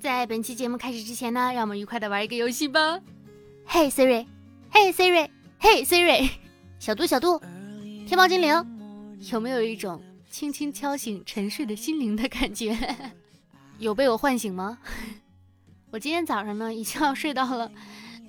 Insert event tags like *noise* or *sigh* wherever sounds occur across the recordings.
在本期节目开始之前呢，让我们愉快的玩一个游戏吧。Hey Siri，Hey Siri，Hey Siri，小度小度，天猫精灵，有没有一种轻轻敲醒沉睡的心灵的感觉？*laughs* 有被我唤醒吗？*laughs* 我今天早上呢，一觉睡到了。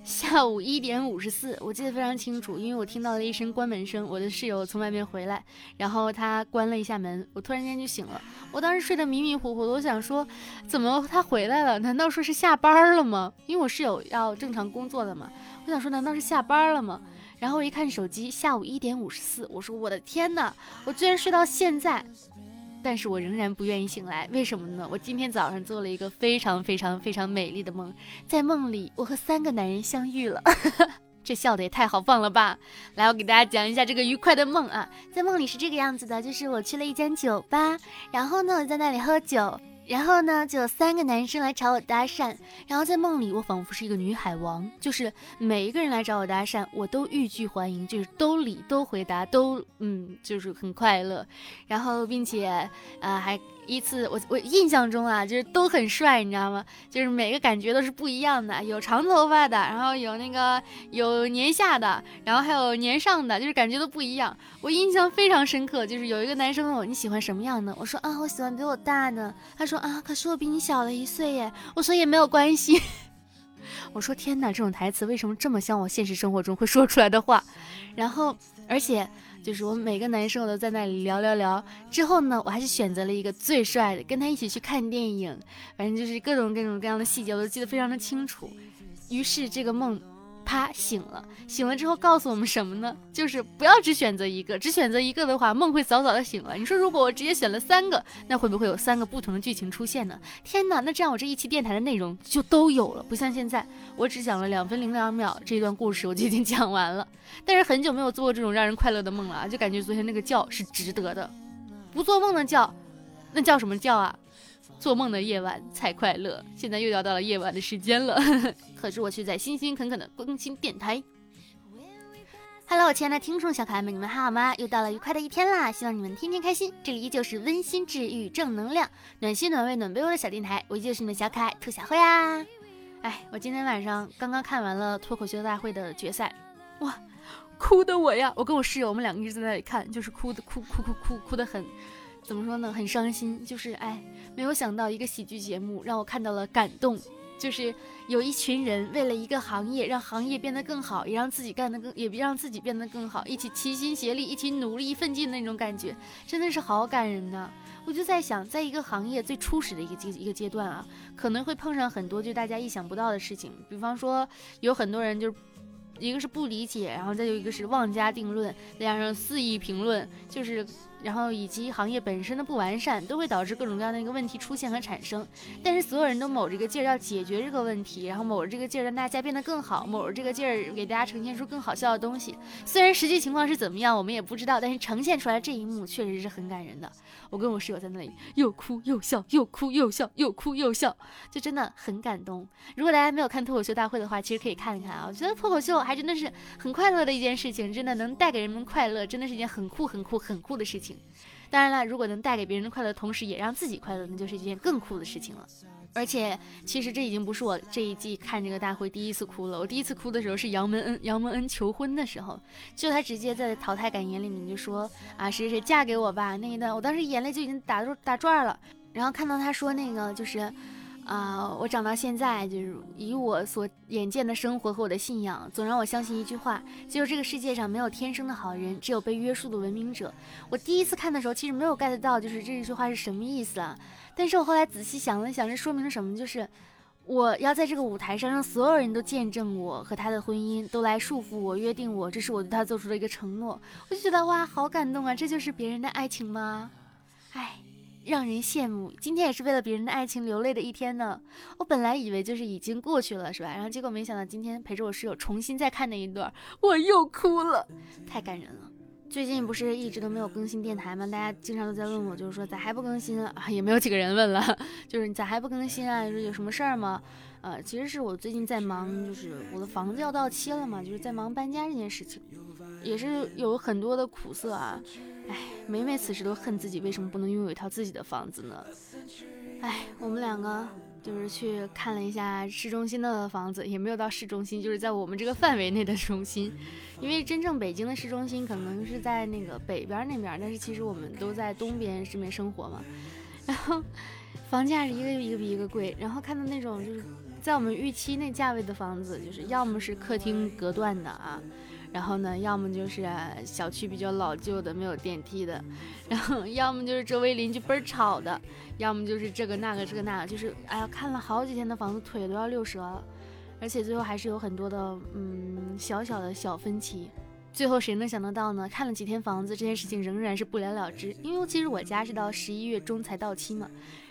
下午一点五十四，我记得非常清楚，因为我听到了一声关门声，我的室友从外面回来，然后他关了一下门，我突然间就醒了。我当时睡得迷迷糊糊的，我想说，怎么他回来了？难道说是下班了吗？因为我室友要正常工作的嘛，我想说，难道是下班了吗？然后我一看手机，下午一点五十四，我说我的天哪，我居然睡到现在。但是我仍然不愿意醒来，为什么呢？我今天早上做了一个非常非常非常美丽的梦，在梦里我和三个男人相遇了，*laughs* 这笑的也太豪放了吧！来，我给大家讲一下这个愉快的梦啊，在梦里是这个样子的，就是我去了一间酒吧，然后呢我在那里喝酒。然后呢，就有三个男生来找我搭讪。然后在梦里，我仿佛是一个女海王，就是每一个人来找我搭讪，我都欲拒还迎，就是都理都回答，都嗯，就是很快乐。然后并且啊还。依次我我印象中啊，就是都很帅，你知道吗？就是每个感觉都是不一样的，有长头发的，然后有那个有年下的，然后还有年上的，就是感觉都不一样。我印象非常深刻，就是有一个男生问我你喜欢什么样的，我说啊我喜欢比我大的，他说啊可是我比你小了一岁耶，我说也没有关系。我说天哪，这种台词为什么这么像我现实生活中会说出来的话？然后而且。就是我每个男生我都在那里聊聊聊，之后呢，我还是选择了一个最帅的，跟他一起去看电影，反正就是各种各种各样的细节我都记得非常的清楚。于是这个梦。啪醒了，醒了之后告诉我们什么呢？就是不要只选择一个，只选择一个的话，梦会早早的醒了。你说如果我直接选了三个，那会不会有三个不同的剧情出现呢？天哪，那这样我这一期电台的内容就都有了，不像现在，我只讲了两分零两秒，这一段故事我就已经 *laughs* 讲完了。但是很久没有做过这种让人快乐的梦了啊，就感觉昨天那个觉是值得的。不做梦的觉，那叫什么觉啊？做梦的夜晚才快乐。现在又要到了夜晚的时间了，*laughs* 可是我却在辛辛恳恳的更新电台。Hello，亲爱的听众小可爱们，你们还好吗？又到了愉快的一天啦，希望你们天天开心。这里依旧是温馨治愈、正能量、暖心暖胃暖被窝的小电台，我依旧是你们小可爱兔小慧啊。哎，我今天晚上刚刚看完了脱口秀大会的决赛，哇，哭的我呀！我跟我室友，我们两个一直在那里看，就是哭的哭哭哭哭哭的很。怎么说呢？很伤心，就是哎，没有想到一个喜剧节目让我看到了感动，就是有一群人为了一个行业，让行业变得更好，也让自己干得更，也让自己变得更好，一起齐心协力，一起努力奋进的那种感觉，真的是好感人呐！我就在想，在一个行业最初始的一个阶一个阶段啊，可能会碰上很多就大家意想不到的事情，比方说有很多人就是。一个是不理解，然后再有一个是妄加定论，再加上肆意评论，就是，然后以及行业本身的不完善，都会导致各种各样的一个问题出现和产生。但是所有人都卯着个劲儿要解决这个问题，然后卯着这个劲儿让大家变得更好，卯着这个劲儿给大家呈现出更好笑的东西。虽然实际情况是怎么样，我们也不知道，但是呈现出来这一幕确实是很感人的。我跟我室友在那里又哭又笑，又哭又笑，又哭又笑，就真的很感动。如果大家没有看脱口秀大会的话，其实可以看一看啊。我觉得脱口秀还真的是很快乐的一件事情，真的能带给人们快乐，真的是一件很酷、很酷、很酷的事情。当然了，如果能带给别人的快乐，同时也让自己快乐，那就是一件更酷的事情了。而且，其实这已经不是我这一季看这个大会第一次哭了。我第一次哭的时候是杨门恩，杨门恩求婚的时候，就他直接在淘汰感言里面就说啊，谁谁嫁给我吧那一段，我当时眼泪就已经打打转了。然后看到他说那个就是。啊，我长到现在就是以我所眼见的生活和我的信仰，总让我相信一句话，就是这个世界上没有天生的好人，只有被约束的文明者。我第一次看的时候，其实没有 get 到，就是这一句话是什么意思啊？但是我后来仔细想了想，这说明了什么？就是我要在这个舞台上，让所有人都见证我和他的婚姻，都来束缚我、约定我，这是我对他做出的一个承诺。我就觉得哇，好感动啊！这就是别人的爱情吗？唉。让人羡慕。今天也是为了别人的爱情流泪的一天呢。我本来以为就是已经过去了，是吧？然后结果没想到今天陪着我室友重新再看那一段，我又哭了，太感人了。最近不是一直都没有更新电台吗？大家经常都在问我，就是说咋还不更新啊？*laughs* 也没有几个人问了，*laughs* 就是你咋还不更新啊？说有什么事儿吗？呃，其实是我最近在忙，就是我的房子要到期了嘛，就是在忙搬家这件事情，也是有很多的苦涩啊。哎，每每此时都恨自己为什么不能拥有一套自己的房子呢？哎，我们两个就是去看了一下市中心的房子，也没有到市中心，就是在我们这个范围内的中心。因为真正北京的市中心可能是在那个北边那边，但是其实我们都在东边这边生活嘛。然后房价是一个一个比一个贵，然后看到那种就是在我们预期那价位的房子，就是要么是客厅隔断的啊。然后呢，要么就是小区比较老旧的，没有电梯的，然后要么就是周围邻居倍儿吵的，要么就是这个那个这个那个，就是哎呀，看了好几天的房子，腿都要溜折了，而且最后还是有很多的嗯小小的小分歧，最后谁能想得到呢？看了几天房子，这件事情仍然是不了了之，因为其实我家是到十一月中才到期嘛，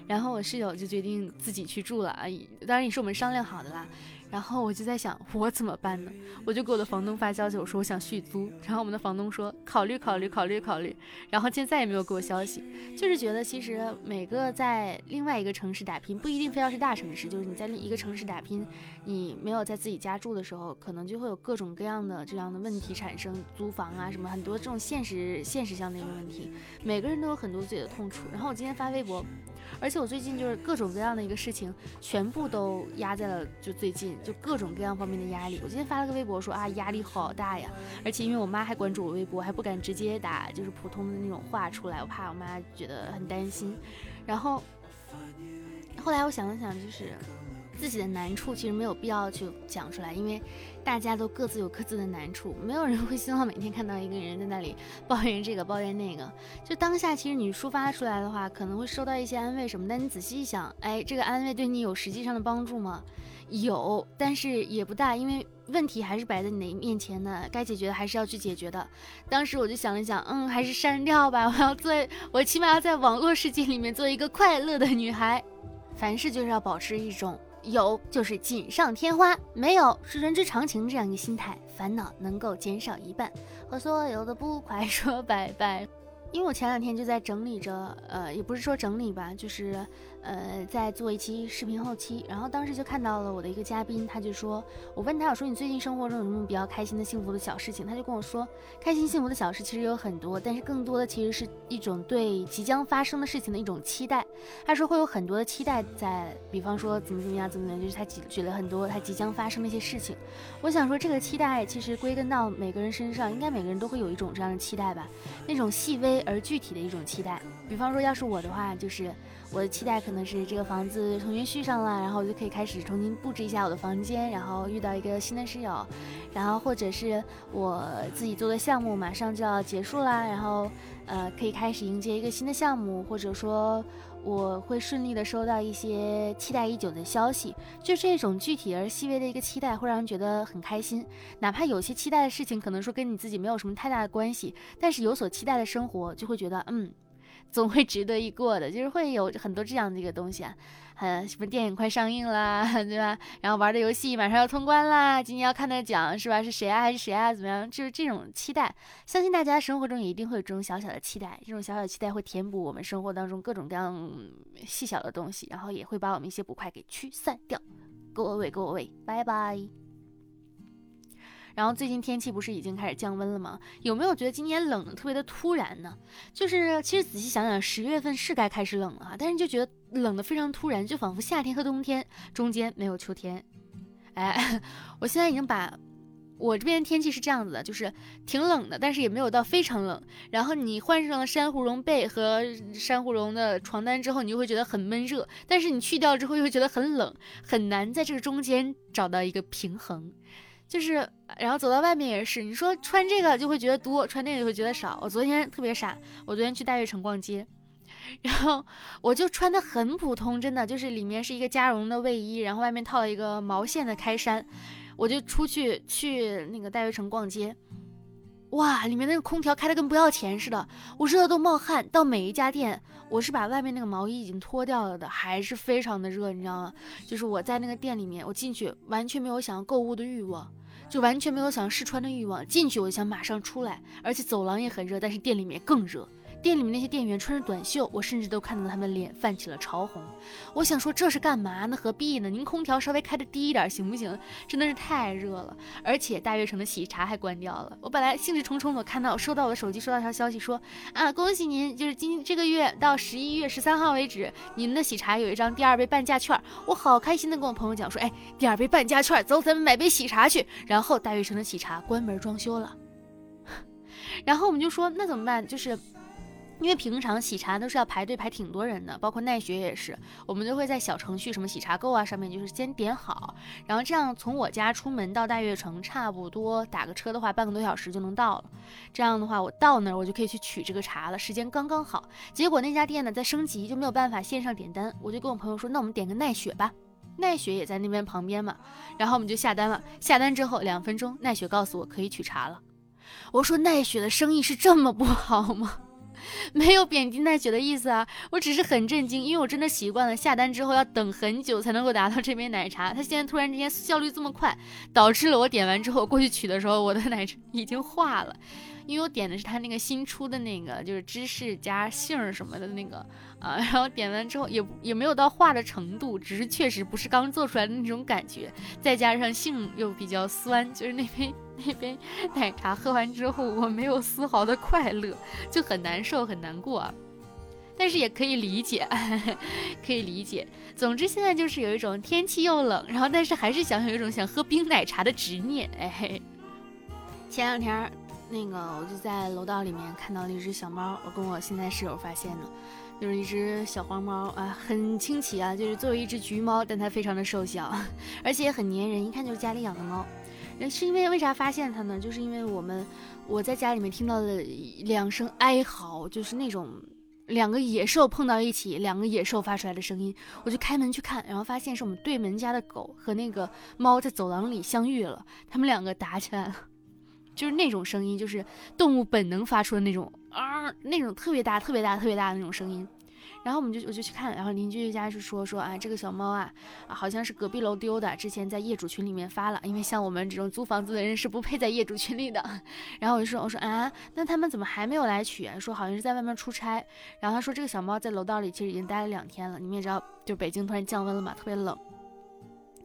然后我室友就决定自己去住了啊，当然也是我们商量好的啦。然后我就在想，我怎么办呢？我就给我的房东发消息，我说我想续租。然后我们的房东说考虑考虑考虑考虑。然后现在也没有给我消息，就是觉得其实每个在另外一个城市打拼，不一定非要是大城市，就是你在另一个城市打拼，你没有在自己家住的时候，可能就会有各种各样的这样的问题产生，租房啊什么很多这种现实现实上的一个问题，每个人都有很多自己的痛处。然后我今天发微博。而且我最近就是各种各样的一个事情，全部都压在了就最近，就各种各样方面的压力。我今天发了个微博说啊，压力好大呀！而且因为我妈还关注我微博，还不敢直接打就是普通的那种话出来，我怕我妈觉得很担心。然后后来我想了想，就是自己的难处其实没有必要去讲出来，因为。大家都各自有各自的难处，没有人会希望每天看到一个人在那里抱怨这个抱怨那个。就当下，其实你抒发出来的话，可能会收到一些安慰什么。但你仔细一想，哎，这个安慰对你有实际上的帮助吗？有，但是也不大，因为问题还是摆在你的面前的，该解决的还是要去解决的。当时我就想了想，嗯，还是删掉吧。我要做，我起码要在网络世界里面做一个快乐的女孩。凡事就是要保持一种。有就是锦上添花，没有是人之常情。这样一个心态，烦恼能够减少一半，和所有的不快 *laughs* 说拜拜。因为我前两天就在整理着，呃，也不是说整理吧，就是。呃，在做一期视频后期，然后当时就看到了我的一个嘉宾，他就说，我问他，我说你最近生活中有什么比较开心的、幸福的小事情？他就跟我说，开心幸福的小事其实有很多，但是更多的其实是一种对即将发生的事情的一种期待。他说会有很多的期待在，比方说怎么怎么样，怎么怎么样，就是他举举了很多他即将发生的一些事情。我想说，这个期待其实归根到每个人身上，应该每个人都会有一种这样的期待吧，那种细微而具体的一种期待。比方说，要是我的话，就是。我的期待可能是这个房子重新续上了，然后我就可以开始重新布置一下我的房间，然后遇到一个新的室友，然后或者是我自己做的项目马上就要结束啦，然后呃可以开始迎接一个新的项目，或者说我会顺利的收到一些期待已久的消息，就这种具体而细微的一个期待会让人觉得很开心，哪怕有些期待的事情可能说跟你自己没有什么太大的关系，但是有所期待的生活就会觉得嗯。总会值得一过的，就是会有很多这样的一个东西啊，呃，什么电影快上映啦，*laughs* 对吧？然后玩的游戏马上要通关啦，今年要看的奖是吧？是谁啊？还是谁啊？怎么样？就是这种期待，相信大家生活中也一定会有这种小小的期待，这种小小的期待会填补我们生活当中各种各样细小的东西，然后也会把我们一些不快给驱散掉。各位各位，拜拜。然后最近天气不是已经开始降温了吗？有没有觉得今年冷的特别的突然呢？就是其实仔细想想，十月份是该开始冷了哈，但是就觉得冷的非常突然，就仿佛夏天和冬天中间没有秋天。哎，*laughs* 我现在已经把我这边天气是这样子的，就是挺冷的，但是也没有到非常冷。然后你换上了珊瑚绒被和珊瑚绒的床单之后，你就会觉得很闷热，但是你去掉之后又觉得很冷，很难在这个中间找到一个平衡。就是，然后走到外面也是，你说穿这个就会觉得多，穿那个就会觉得少。我昨天特别傻，我昨天去大悦城逛街，*laughs* 然后我就穿的很普通，真的就是里面是一个加绒的卫衣，然后外面套了一个毛线的开衫，我就出去去那个大悦城逛街。哇，里面那个空调开的跟不要钱似的，我热的都冒汗。到每一家店，我是把外面那个毛衣已经脱掉了的，还是非常的热，你知道吗？就是我在那个店里面，我进去完全没有想要购物的欲望，就完全没有想试穿的欲望。进去我就想马上出来，而且走廊也很热，但是店里面更热。店里面那些店员穿着短袖，我甚至都看到他们脸泛起了潮红。我想说这是干嘛呢？何必呢？您空调稍微开的低一点行不行？真的是太热了，而且大悦城的喜茶还关掉了。我本来兴致冲冲的看到收到我的手机收到一条消息说啊，恭喜您，就是今这个月到十一月十三号为止，你们的喜茶有一张第二杯半价券。我好开心的跟我朋友讲说，哎，第二杯半价券，走，咱们买杯喜茶去。然后大悦城的喜茶关门装修了，*laughs* 然后我们就说那怎么办？就是。因为平常喜茶都是要排队排挺多人的，包括奈雪也是，我们都会在小程序什么喜茶购啊上面就是先点好，然后这样从我家出门到大悦城差不多打个车的话半个多小时就能到了。这样的话我到那儿我就可以去取这个茶了，时间刚刚好。结果那家店呢在升级就没有办法线上点单，我就跟我朋友说那我们点个奈雪吧，奈雪也在那边旁边嘛，然后我们就下单了。下单之后两分钟奈雪告诉我可以取茶了，我说奈雪的生意是这么不好吗？*laughs* 没有贬低奈雪的意思啊，我只是很震惊，因为我真的习惯了下单之后要等很久才能够拿到这杯奶茶，它现在突然之间效率这么快，导致了我点完之后过去取的时候，我的奶茶已经化了。因为我点的是他那个新出的那个，就是芝士加杏儿什么的那个啊，然后点完之后也也没有到化的程度，只是确实不是刚做出来的那种感觉，再加上杏又比较酸，就是那杯那杯奶茶喝完之后，我没有丝毫的快乐，就很难受很难过啊。但是也可以理解，*laughs* 可以理解。总之现在就是有一种天气又冷，然后但是还是想有一种想喝冰奶茶的执念。哎，前两天。那个，我就在楼道里面看到了一只小猫，我跟我现在室友发现的，就是一只小黄猫啊，很清奇啊，就是作为一只橘猫，但它非常的瘦小，*laughs* 而且也很粘人，一看就是家里养的猫。是因为为啥发现它呢？就是因为我们我在家里面听到了两声哀嚎，就是那种两个野兽碰到一起，两个野兽发出来的声音，我就开门去看，然后发现是我们对门家的狗和那个猫在走廊里相遇了，他们两个打起来了。就是那种声音，就是动物本能发出的那种啊，那种特别大、特别大、特别大的那种声音。然后我们就我就去看，然后邻居家是说说啊，这个小猫啊，好像是隔壁楼丢的，之前在业主群里面发了，因为像我们这种租房子的人是不配在业主群里的。*laughs* 然后我就说我说啊，那他们怎么还没有来取？说好像是在外面出差。然后他说这个小猫在楼道里其实已经待了两天了，你们也知道，就北京突然降温了嘛，特别冷。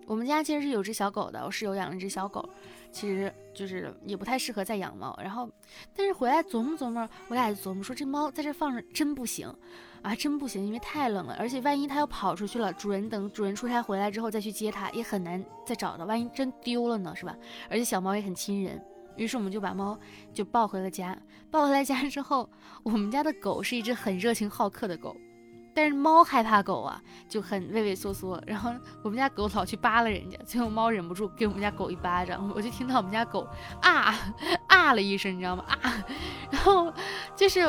我们家其实是有只小狗的，我室友养了一只小狗。其实就是也不太适合再养猫，然后，但是回来琢磨琢磨，我俩就琢磨说这猫在这放着真不行啊，真不行，因为太冷了，而且万一它要跑出去了，主人等主人出差回来之后再去接它也很难再找到，万一真丢了呢，是吧？而且小猫也很亲人，于是我们就把猫就抱回了家。抱回来家之后，我们家的狗是一只很热情好客的狗。但是猫害怕狗啊，就很畏畏缩缩。然后我们家狗老去扒拉人家，最后猫忍不住给我们家狗一巴掌，我就听到我们家狗啊啊了一声，你知道吗？啊，然后就是，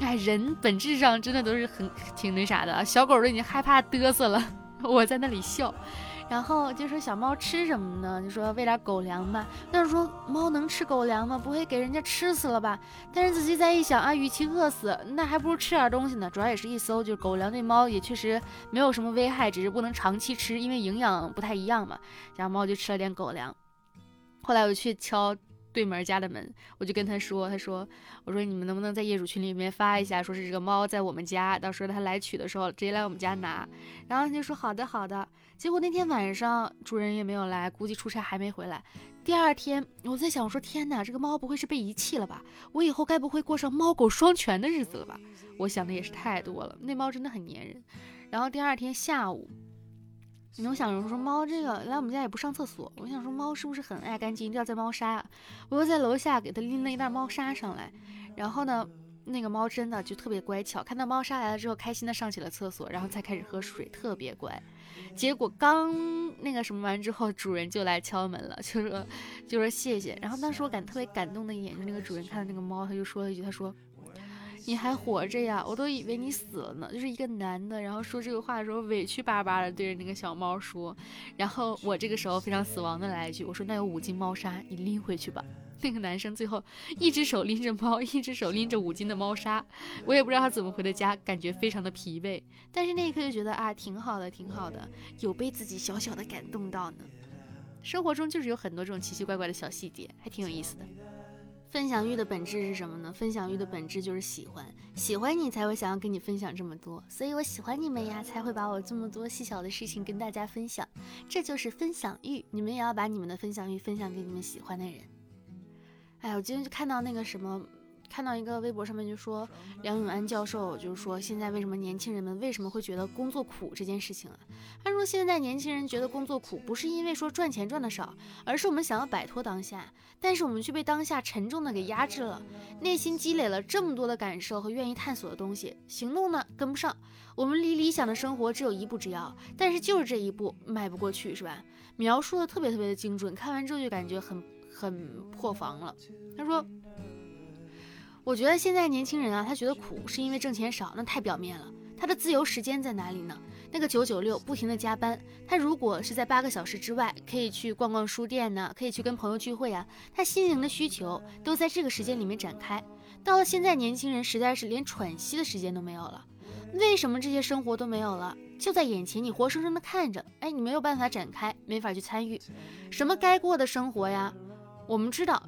哎，人本质上真的都是很挺那啥的，小狗都已经害怕嘚瑟了，我在那里笑。然后就说小猫吃什么呢？就说喂点狗粮吧。但是说猫能吃狗粮吗？不会给人家吃死了吧？但是仔细再一想啊，与其饿死，那还不如吃点东西呢。主要也是一搜，就是狗粮对猫也确实没有什么危害，只是不能长期吃，因为营养不太一样嘛。然后猫就吃了点狗粮。后来我去敲。对门家的门，我就跟他说：“他说，我说你们能不能在业主群里面发一下，说是这个猫在我们家，到时候他来取的时候直接来我们家拿。”然后他就说：“好的，好的。”结果那天晚上主人也没有来，估计出差还没回来。第二天我在想我说：“天哪，这个猫不会是被遗弃了吧？我以后该不会过上猫狗双全的日子了吧？”我想的也是太多了，那猫真的很粘人。然后第二天下午。我想着说猫这个来我们家也不上厕所，我想说猫是不是很爱干净，一定要在猫砂。我又在楼下给它拎了一袋猫砂上来，然后呢，那个猫真的就特别乖巧，看到猫砂来了之后，开心的上起了厕所，然后才开始喝水，特别乖。结果刚那个什么完之后，主人就来敲门了，*laughs* 就说就说谢谢。然后当时我感特别感动的一眼，就那个主人看到那个猫，他就说了一句，他说。你还活着呀？我都以为你死了呢。就是一个男的，然后说这个话的时候委屈巴巴的对着那个小猫说。然后我这个时候非常死亡的来一句，我说那有五斤猫砂，你拎回去吧。那个男生最后一只手拎着猫，一只手拎着五斤的猫砂，我也不知道他怎么回的家，感觉非常的疲惫。但是那一刻就觉得啊，挺好的，挺好的，有被自己小小的感动到呢。生活中就是有很多这种奇奇怪怪的小细节，还挺有意思的。分享欲的本质是什么呢？分享欲的本质就是喜欢，喜欢你才会想要跟你分享这么多，所以我喜欢你们呀，才会把我这么多细小的事情跟大家分享，这就是分享欲。你们也要把你们的分享欲分享给你们喜欢的人。哎，我今天就看到那个什么。看到一个微博上面就说梁永安教授就是说现在为什么年轻人们为什么会觉得工作苦这件事情啊？他说现在年轻人觉得工作苦不是因为说赚钱赚的少，而是我们想要摆脱当下，但是我们却被当下沉重的给压制了，内心积累了这么多的感受和愿意探索的东西，行动呢跟不上，我们离理想的生活只有一步之遥，但是就是这一步迈不过去，是吧？描述的特别特别的精准，看完之后就感觉很很破防了。他说。我觉得现在年轻人啊，他觉得苦是因为挣钱少，那太表面了。他的自由时间在哪里呢？那个九九六不停的加班，他如果是在八个小时之外，可以去逛逛书店呢，可以去跟朋友聚会啊，他心灵的需求都在这个时间里面展开。到了现在，年轻人实在是连喘息的时间都没有了。为什么这些生活都没有了？就在眼前，你活生生的看着，哎，你没有办法展开，没法去参与。什么该过的生活呀？我们知道。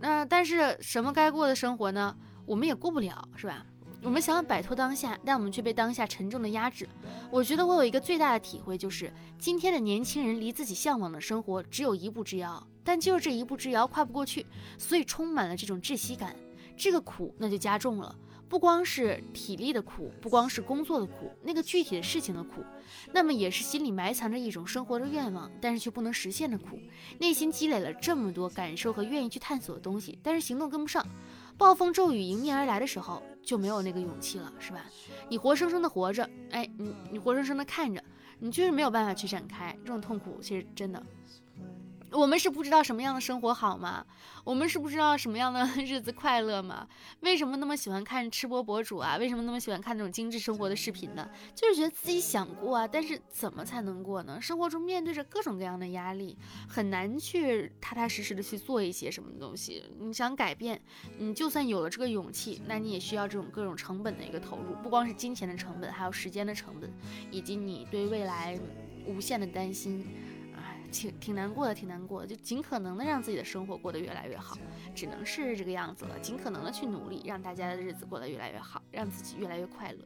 那但是什么该过的生活呢？我们也过不了，是吧？我们想要摆脱当下，但我们却被当下沉重的压制。我觉得我有一个最大的体会，就是今天的年轻人离自己向往的生活只有一步之遥，但就是这一步之遥跨不过去，所以充满了这种窒息感。这个苦那就加重了，不光是体力的苦，不光是工作的苦，那个具体的事情的苦，那么也是心里埋藏着一种生活的愿望，但是却不能实现的苦。内心积累了这么多感受和愿意去探索的东西，但是行动跟不上，暴风骤雨迎面而来的时候，就没有那个勇气了，是吧？你活生生的活着，哎，你你活生生的看着，你就是没有办法去展开，这种痛苦其实真的。我们是不知道什么样的生活好吗？我们是不知道什么样的 *laughs* 日子快乐吗？为什么那么喜欢看吃播博主啊？为什么那么喜欢看那种精致生活的视频呢？就是觉得自己想过啊，但是怎么才能过呢？生活中面对着各种各样的压力，很难去踏踏实实的去做一些什么东西。你想改变，你就算有了这个勇气，那你也需要这种各种成本的一个投入，不光是金钱的成本，还有时间的成本，以及你对未来无限的担心。挺挺难过的，挺难过的，就尽可能的让自己的生活过得越来越好，只能是这个样子了。尽可能的去努力，让大家的日子过得越来越好，让自己越来越快乐。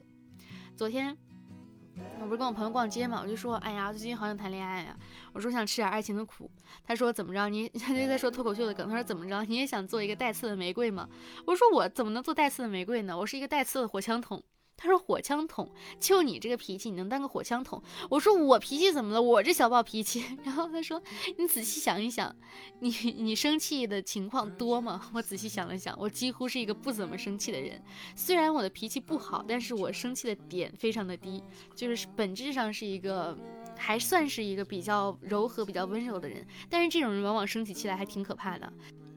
昨天我不是跟我朋友逛街嘛，我就说，哎呀，最近好想谈恋爱呀。我说想吃点爱情的苦。他说怎么着？你 *laughs* 他就在说脱口秀的梗。他说怎么着？你也想做一个带刺的玫瑰吗？我说我怎么能做带刺的玫瑰呢？我是一个带刺的火枪筒。他说火枪筒，就你这个脾气，你能当个火枪筒？我说我脾气怎么了？我这小暴脾气。*laughs* 然后他说，你仔细想一想，你你生气的情况多吗？我仔细想了想，我几乎是一个不怎么生气的人。虽然我的脾气不好，但是我生气的点非常的低，就是本质上是一个还算是一个比较柔和、比较温柔的人。但是这种人往往生起气来还挺可怕的。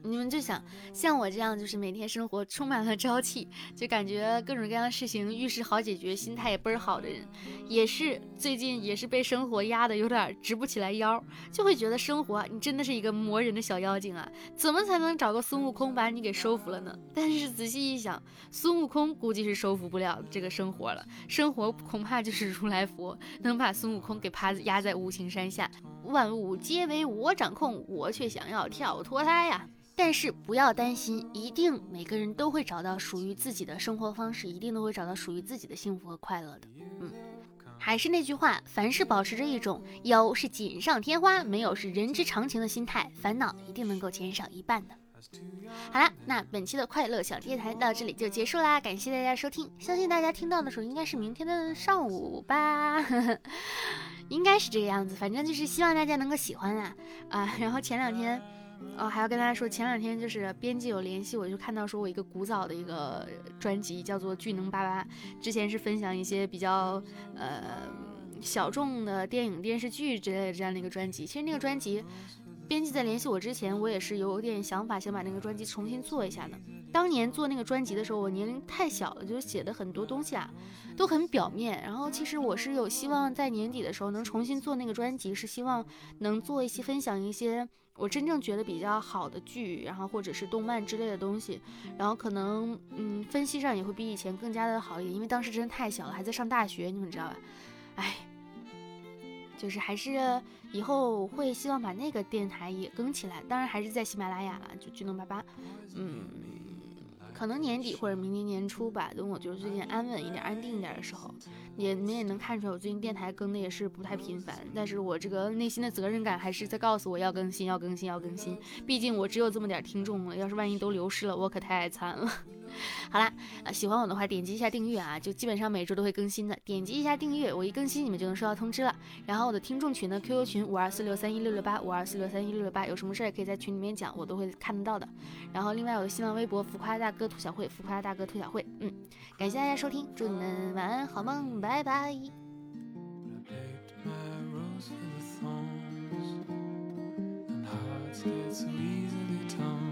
你们就想像我这样，就是每天生活充满了朝气，就感觉各种各样的事情遇事好解决，心态也倍儿好的人，也是最近也是被生活压得有点直不起来腰，就会觉得生活你真的是一个磨人的小妖精啊！怎么才能找个孙悟空把你给收服了呢？*laughs* 但是仔细一想，孙悟空估计是收服不了这个生活了，生活恐怕就是 *laughs* 如来佛能把孙悟空给趴压在五行山下，万物皆为我掌控，我却想要跳脱胎呀！但是不要担心，一定每个人都会找到属于自己的生活方式，一定都会找到属于自己的幸福和快乐的。嗯，还是那句话，凡是保持着一种有是锦上添花，没有是人之常情的心态，烦恼一定能够减少一半的。好啦，那本期的快乐小电台到这里就结束啦，感谢大家收听。相信大家听到的时候应该是明天的上午吧，*laughs* 应该是这个样子。反正就是希望大家能够喜欢啊啊！然后前两天。哦，还要跟大家说，前两天就是编辑有联系我，就看到说我一个古早的一个专辑叫做《巨能八八》，之前是分享一些比较呃小众的电影、电视剧之类的这样的一个专辑。其实那个专辑，编辑在联系我之前，我也是有点想法，想把那个专辑重新做一下的。当年做那个专辑的时候，我年龄太小了，就是写的很多东西啊都很表面。然后其实我是有希望在年底的时候能重新做那个专辑，是希望能做一些分享一些。我真正觉得比较好的剧，然后或者是动漫之类的东西，然后可能嗯分析上也会比以前更加的好一点，因为当时真的太小了，还在上大学，你们知道吧？哎，就是还是以后会希望把那个电台也更起来，当然还是在喜马拉雅了，就巨能八八，嗯，可能年底或者明年年初吧，等我就是最近安稳一点、安定一点的时候，也你们也能看出来，我最近电台更的也是不太频繁，但是我这个内心的责任感还是在告诉我要更新、要更新、要更新，毕竟我只有这么点听众了，要是万一都流失了，我可太惨了。好啦，呃，喜欢我的话点击一下订阅啊，就基本上每周都会更新的，点击一下订阅，我一更新你们就能收到通知了。然后我的听众群呢，QQ 群五二四六三一六六八五二四六三一六六八，有什么事儿也可以在群里面讲，我都会看得到的。然后另外我的新浪微博浮夸大哥兔小慧，浮夸大哥兔小慧，嗯，感谢大家收听，祝你们晚安好梦，拜拜。so easily torn